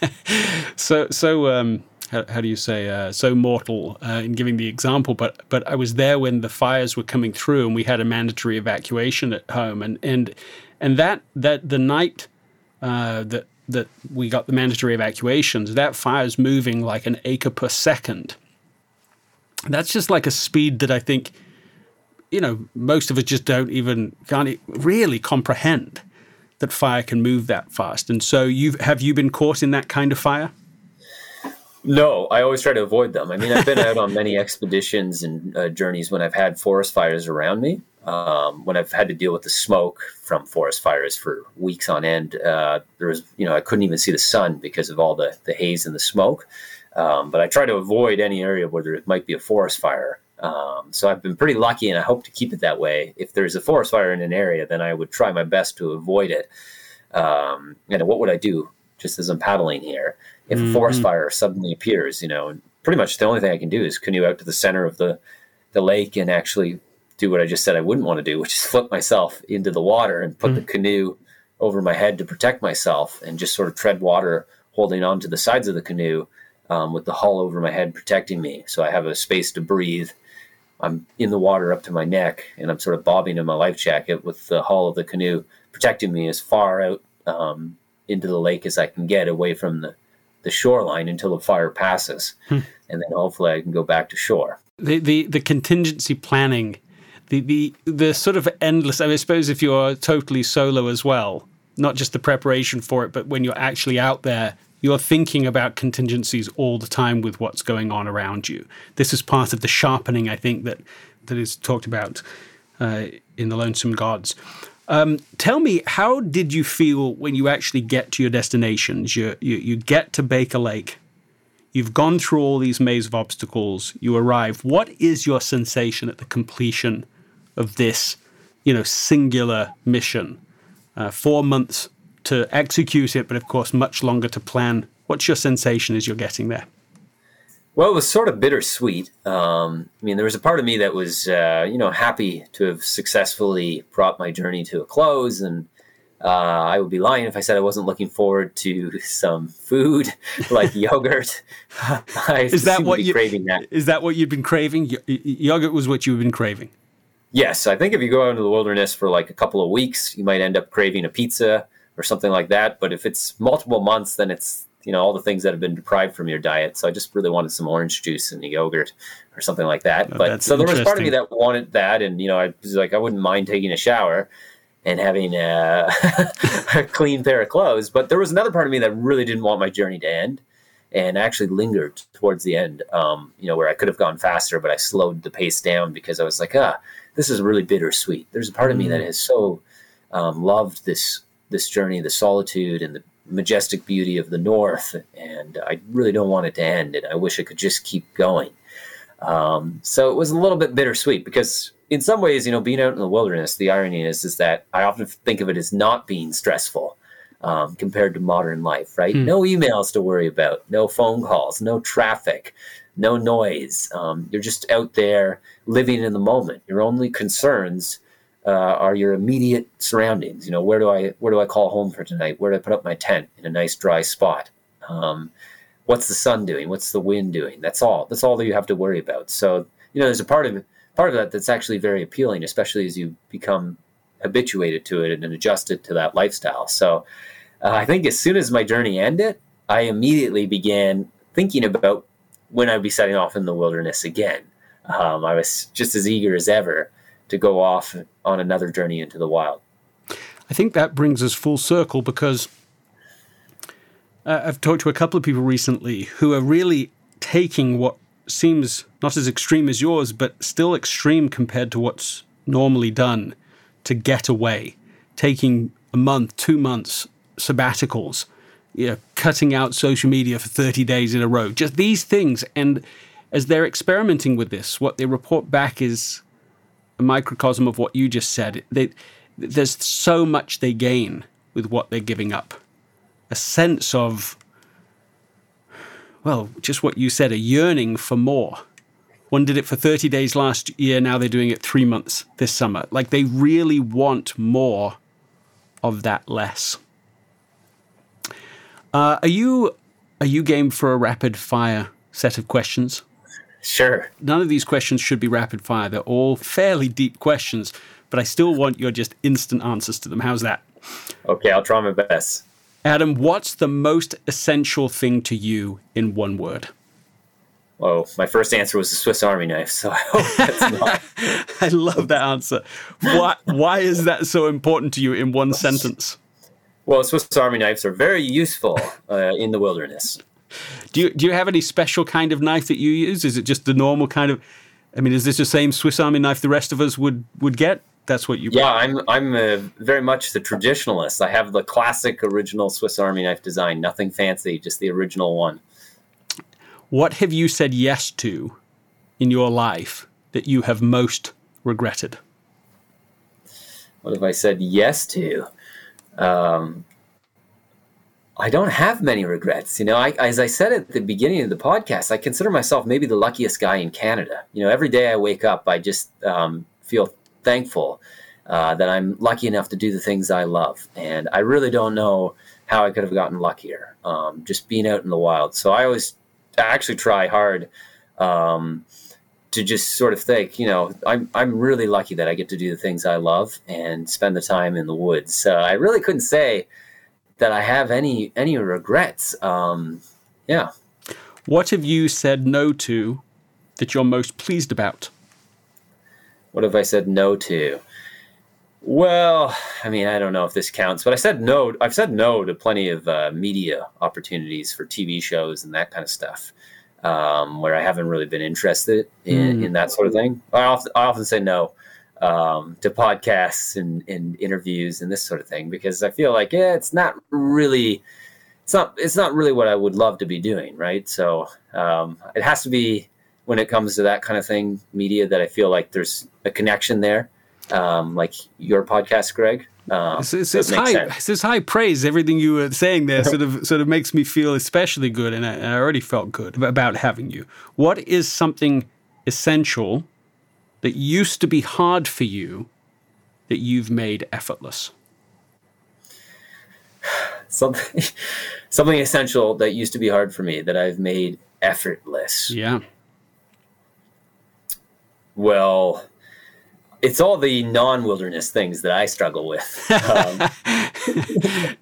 so, so, um, how, how, do you say, uh, so mortal uh, in giving the example, but, but I was there when the fires were coming through and we had a mandatory evacuation at home. And, and, and that, that the night uh, that that we got the mandatory evacuations, that fire's moving like an acre per second. That's just like a speed that I think, you know, most of us just don't even can't really comprehend that fire can move that fast. And so, you have you been caught in that kind of fire? No, I always try to avoid them. I mean, I've been out on many expeditions and uh, journeys when I've had forest fires around me, um, when I've had to deal with the smoke from forest fires for weeks on end, uh, there was, you know, I couldn't even see the sun because of all the, the haze and the smoke. Um, but I try to avoid any area where there might be a forest fire. Um, so I've been pretty lucky and I hope to keep it that way. If there's a forest fire in an area, then I would try my best to avoid it. Um, and what would I do just as I'm paddling here? If mm-hmm. a forest mm-hmm. fire suddenly appears, you know, and pretty much the only thing I can do is canoe out to the center of the, the lake and actually do what I just said I wouldn't want to do, which is flip myself into the water and put mm. the canoe over my head to protect myself and just sort of tread water, holding on to the sides of the canoe um, with the hull over my head protecting me. So I have a space to breathe. I'm in the water up to my neck and I'm sort of bobbing in my life jacket with the hull of the canoe protecting me as far out um, into the lake as I can get away from the, the shoreline until the fire passes. Hmm. And then hopefully I can go back to shore. The, the, the contingency planning the the the sort of endless. I, mean, I suppose if you're totally solo as well, not just the preparation for it, but when you're actually out there, you're thinking about contingencies all the time with what's going on around you. This is part of the sharpening, I think, that that is talked about uh, in the Lonesome Gods. Um, tell me, how did you feel when you actually get to your destinations? You, you, you get to Baker Lake. You've gone through all these maze of obstacles. You arrive. What is your sensation at the completion of this, you know, singular mission. Uh, four months to execute it, but of course, much longer to plan. What's your sensation as you're getting there? Well, it was sort of bittersweet. Um, I mean, there was a part of me that was, uh, you know, happy to have successfully brought my journey to a close, and uh, I would be lying if I said I wasn't looking forward to some food like yogurt. is that what you craving that? Is that what you've been craving? Y- yogurt was what you've been craving. Yes, I think if you go out into the wilderness for like a couple of weeks, you might end up craving a pizza or something like that. But if it's multiple months, then it's you know all the things that have been deprived from your diet. So I just really wanted some orange juice and a yogurt or something like that. Oh, but so there was part of me that wanted that, and you know I was like I wouldn't mind taking a shower and having a, a clean pair of clothes. But there was another part of me that really didn't want my journey to end and actually lingered towards the end. Um, you know, where I could have gone faster, but I slowed the pace down because I was like, ah, this is really bittersweet. There's a part of me that mm. has so um, loved this this journey, the solitude and the majestic beauty of the north, and I really don't want it to end. And I wish it could just keep going. Um, so it was a little bit bittersweet because in some ways, you know, being out in the wilderness, the irony is is that I often think of it as not being stressful. Um, compared to modern life, right? Hmm. No emails to worry about, no phone calls, no traffic, no noise. Um, you're just out there living in the moment. Your only concerns uh, are your immediate surroundings. You know, where do I where do I call home for tonight? Where do I put up my tent in a nice dry spot? Um, what's the sun doing? What's the wind doing? That's all. That's all that you have to worry about. So you know, there's a part of part of that that's actually very appealing, especially as you become habituated to it and adjusted to that lifestyle. So uh, I think as soon as my journey ended, I immediately began thinking about when I'd be setting off in the wilderness again. Um, I was just as eager as ever to go off on another journey into the wild. I think that brings us full circle because uh, I've talked to a couple of people recently who are really taking what seems not as extreme as yours, but still extreme compared to what's normally done to get away, taking a month, two months sabbaticals you know, cutting out social media for 30 days in a row. Just these things. And as they're experimenting with this, what they report back is a microcosm of what you just said. They, there's so much they gain with what they're giving up. A sense of, well, just what you said, a yearning for more. One did it for 30 days last year, now they're doing it three months this summer. Like they really want more of that less. Uh, are you are you game for a rapid fire set of questions? Sure. None of these questions should be rapid fire. They're all fairly deep questions, but I still want your just instant answers to them. How's that? Okay, I'll try my best. Adam, what's the most essential thing to you in one word? Well, my first answer was the Swiss Army knife, so I hope that's not. I love that answer. Why, why is that so important to you in one sentence? Well, Swiss Army knives are very useful uh, in the wilderness. Do you do you have any special kind of knife that you use? Is it just the normal kind of? I mean, is this the same Swiss Army knife the rest of us would would get? That's what you. Yeah, I'm I'm uh, very much the traditionalist. I have the classic original Swiss Army knife design. Nothing fancy, just the original one. What have you said yes to in your life that you have most regretted? What have I said yes to? Um, I don't have many regrets. You know, I, as I said at the beginning of the podcast, I consider myself maybe the luckiest guy in Canada. You know, every day I wake up, I just um, feel thankful uh, that I'm lucky enough to do the things I love. And I really don't know how I could have gotten luckier um, just being out in the wild. So I always I actually try hard um, to just sort of think, you know, I'm, I'm really lucky that I get to do the things I love and spend the time in the woods. So I really couldn't say that I have any any regrets. Um, yeah. What have you said no to that you're most pleased about? What have I said no to? Well, I mean, I don't know if this counts, but I said no. I've said no to plenty of uh, media opportunities for TV shows and that kind of stuff, um, where I haven't really been interested in, mm. in that sort of thing. I often, I often say no um, to podcasts and, and interviews and this sort of thing because I feel like yeah, it's not really, it's not, it's not really what I would love to be doing, right? So um, it has to be when it comes to that kind of thing, media, that I feel like there's a connection there um, like your podcast, Greg. Um, it's, it's, it's high, sense. it's high praise. Everything you were saying there sort of sort of makes me feel especially good, and I, and I already felt good about having you. What is something essential that used to be hard for you that you've made effortless? Something, something essential that used to be hard for me that I've made effortless. Yeah. Well, it's all the non-wilderness things that I struggle with. Um,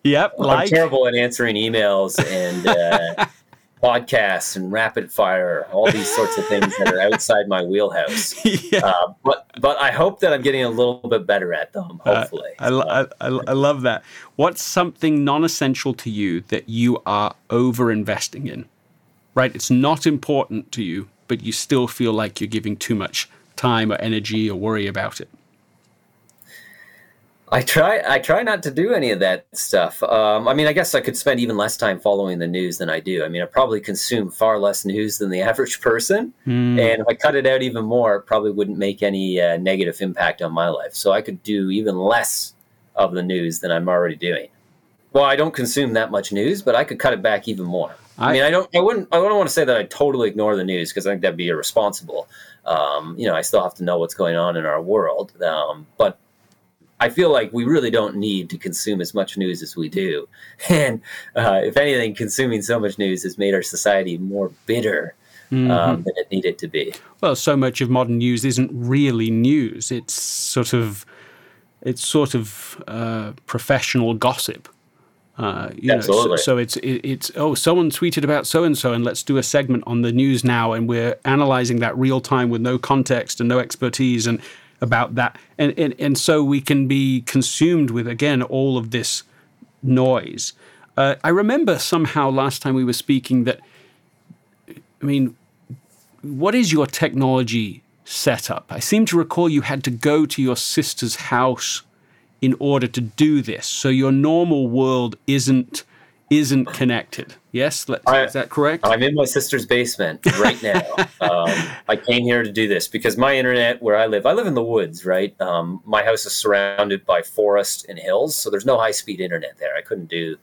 yep, I'm terrible at answering emails and uh, podcasts and rapid fire, all these sorts of things that are outside my wheelhouse. Yeah. Uh, but but I hope that I'm getting a little bit better at them. Uh, hopefully, uh, I, I, I love that. What's something non-essential to you that you are over investing in? Right, it's not important to you, but you still feel like you're giving too much time or energy or worry about it? I try. I try not to do any of that stuff. Um, I mean, I guess I could spend even less time following the news than I do. I mean, I probably consume far less news than the average person, mm. and if I cut it out even more, it probably wouldn't make any uh, negative impact on my life. So I could do even less of the news than I'm already doing. Well, I don't consume that much news, but I could cut it back even more. I, I mean, I don't. I wouldn't. I wouldn't want to say that I totally ignore the news because I think that'd be irresponsible um, you know, I still have to know what's going on in our world. Um, but I feel like we really don't need to consume as much news as we do. And uh, if anything, consuming so much news has made our society more bitter mm-hmm. um, than it needed to be. Well, so much of modern news isn't really news. It's sort of it's sort of uh, professional gossip. Uh, you Absolutely. Know, so, so, it's it, it's oh someone tweeted about so and so and let's do a segment on the news now and we're analyzing that real time with no context and no expertise and about that and and, and so we can be consumed with again all of this noise. Uh, I remember somehow last time we were speaking that I mean, what is your technology setup? I seem to recall you had to go to your sister's house in order to do this. So your normal world isn't isn't connected. Yes, I, is that correct? I'm in my sister's basement right now. um, I came here to do this because my internet, where I live, I live in the woods, right? Um, my house is surrounded by forest and hills, so there's no high speed internet there. I couldn't do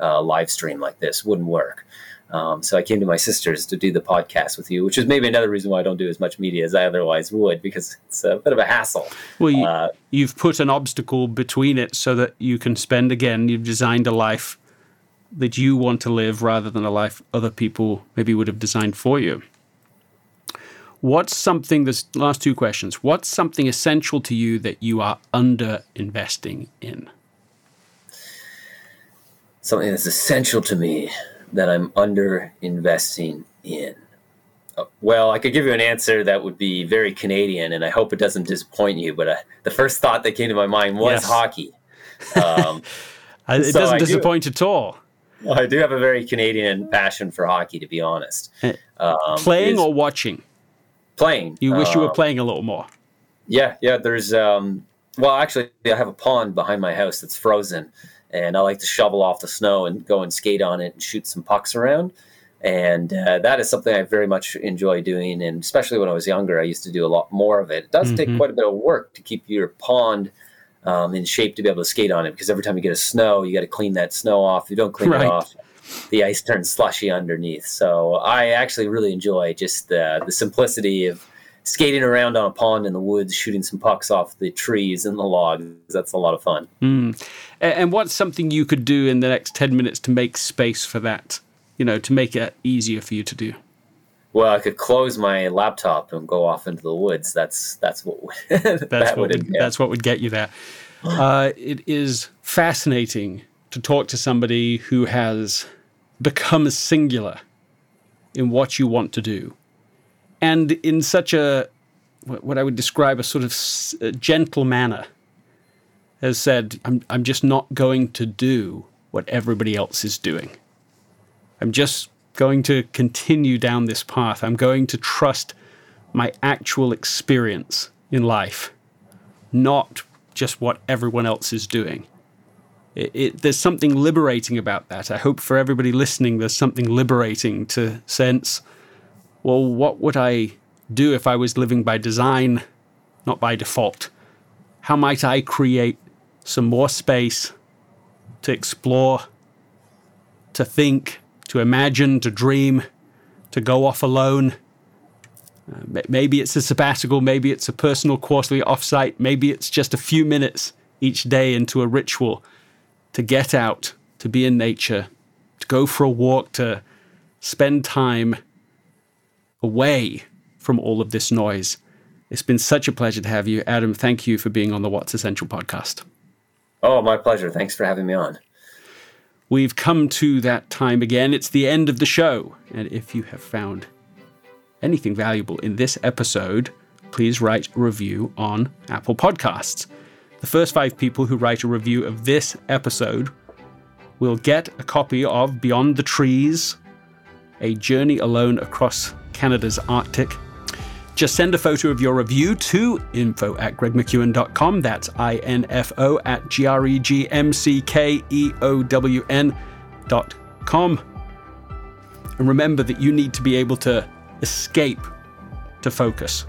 a live stream like this; wouldn't work. Um, so I came to my sister's to do the podcast with you, which is maybe another reason why I don't do as much media as I otherwise would, because it's a bit of a hassle. Well, you, uh, you've put an obstacle between it so that you can spend again. You've designed a life that you want to live rather than a life other people maybe would have designed for you. What's something, this last two questions, what's something essential to you that you are under investing in? Something that's essential to me that I'm under investing in? Uh, well, I could give you an answer that would be very Canadian, and I hope it doesn't disappoint you. But uh, the first thought that came to my mind was yes. hockey. Um, it so doesn't disappoint do, at all. Well, I do have a very Canadian passion for hockey, to be honest. Eh, um, playing or watching? Playing. You wish you were um, playing a little more. Yeah, yeah. There's um, well, actually, I have a pond behind my house that's frozen, and I like to shovel off the snow and go and skate on it and shoot some pucks around. And uh, that is something I very much enjoy doing. And especially when I was younger, I used to do a lot more of it. It does mm-hmm. take quite a bit of work to keep your pond um, in shape to be able to skate on it because every time you get a snow, you got to clean that snow off. If you don't clean right. it off, the ice turns slushy underneath. So I actually really enjoy just the, the simplicity of skating around on a pond in the woods, shooting some pucks off the trees and the logs. That's a lot of fun. Mm. And what's something you could do in the next 10 minutes to make space for that, you know, to make it easier for you to do? Well, I could close my laptop and go off into the woods. That's that's what that's that what would, that's what would get you there. Uh, it is fascinating to talk to somebody who has become singular in what you want to do and in such a what I would describe a sort of gentle manner has said, I'm, I'm just not going to do what everybody else is doing. I'm just going to continue down this path. I'm going to trust my actual experience in life, not just what everyone else is doing. It, it, there's something liberating about that. I hope for everybody listening, there's something liberating to sense well, what would I do if I was living by design, not by default? How might I create some more space to explore, to think, to imagine, to dream, to go off alone? Uh, maybe it's a sabbatical, maybe it's a personal quarterly offsite, maybe it's just a few minutes each day into a ritual to get out, to be in nature, to go for a walk, to spend time away from all of this noise. It's been such a pleasure to have you. Adam, thank you for being on the What's Essential podcast. Oh, my pleasure. Thanks for having me on. We've come to that time again. It's the end of the show. And if you have found anything valuable in this episode, please write a review on Apple Podcasts. The first five people who write a review of this episode will get a copy of Beyond the Trees, a journey alone across Canada's Arctic. Just send a photo of your review to info at gregmckeown.com. That's I-N-F-O at G-R-E-G-M-C-K-E-O-W-N dot com. And remember that you need to be able to escape to focus.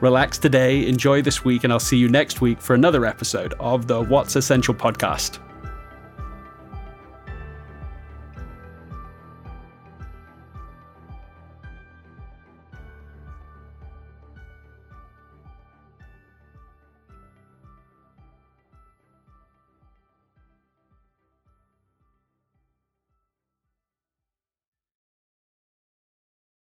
Relax today, enjoy this week, and I'll see you next week for another episode of the What's Essential podcast.